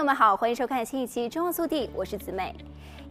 朋友们好，欢迎收看新一期《中澳速递》，我是子美。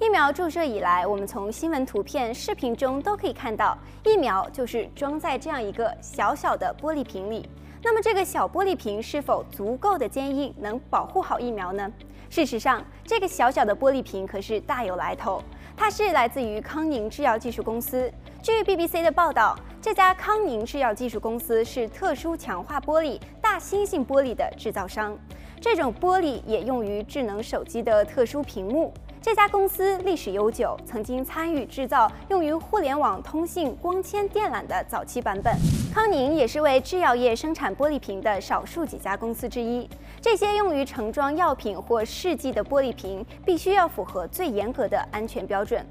疫苗注射以来，我们从新闻图片、视频中都可以看到，疫苗就是装在这样一个小小的玻璃瓶里。那么，这个小玻璃瓶是否足够的坚硬，能保护好疫苗呢？事实上，这个小小的玻璃瓶可是大有来头，它是来自于康宁制药技术公司。据 BBC 的报道，这家康宁制药技术公司是特殊强化玻璃大猩猩玻璃的制造商。这种玻璃也用于智能手机的特殊屏幕。这家公司历史悠久，曾经参与制造用于互联网通信光纤电缆的早期版本。康宁也是为制药业生产玻璃瓶的少数几家公司之一。这些用于盛装药品或试剂的玻璃瓶，必须要符合最严格的安全标准，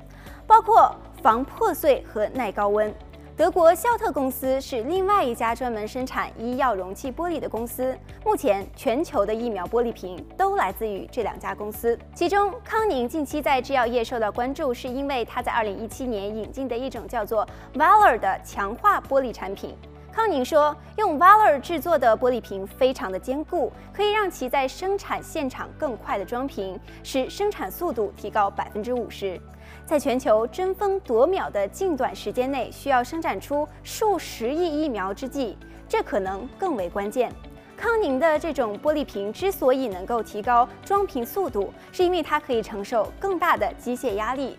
包括防破碎和耐高温。德国肖特公司是另外一家专门生产医药容器玻璃的公司。目前，全球的疫苗玻璃瓶都来自于这两家公司。其中，康宁近期在制药业受到关注，是因为它在2017年引进的一种叫做 Valor 的强化玻璃产品。康宁说，用 Valor 制作的玻璃瓶非常的坚固，可以让其在生产现场更快的装瓶，使生产速度提高百分之五十。在全球争分夺秒的近短时间内，需要生产出数十亿疫苗之际，这可能更为关键。康宁的这种玻璃瓶之所以能够提高装瓶速度，是因为它可以承受更大的机械压力，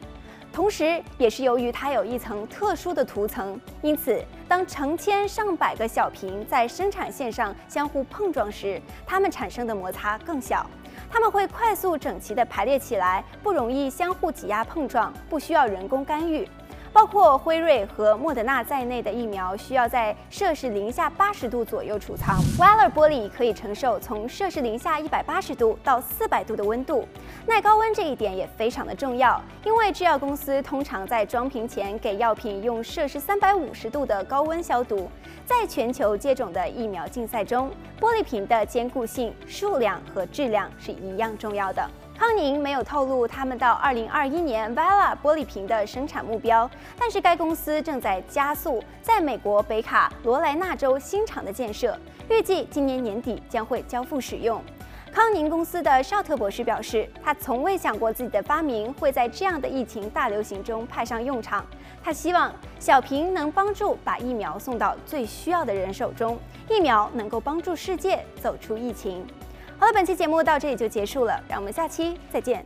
同时也是由于它有一层特殊的涂层，因此当成千上百个小瓶在生产线上相互碰撞时，它们产生的摩擦更小。它们会快速整齐地排列起来，不容易相互挤压碰撞，不需要人工干预。包括辉瑞和莫德纳在内的疫苗需要在摄氏零下八十度左右储藏。Valor 玻璃可以承受从摄氏零下一百八十度到四百度的温度，耐高温这一点也非常的重要，因为制药公司通常在装瓶前给药品用摄氏三百五十度的高温消毒。在全球接种的疫苗竞赛中，玻璃瓶的坚固性、数量和质量是一样重要的。康宁没有透露他们到二零二一年 Vala 玻璃瓶的生产目标，但是该公司正在加速在美国北卡罗来纳州新厂的建设，预计今年年底将会交付使用。康宁公司的绍特博士表示，他从未想过自己的发明会在这样的疫情大流行中派上用场。他希望小瓶能帮助把疫苗送到最需要的人手中，疫苗能够帮助世界走出疫情。好了，本期节目到这里就结束了，让我们下期再见。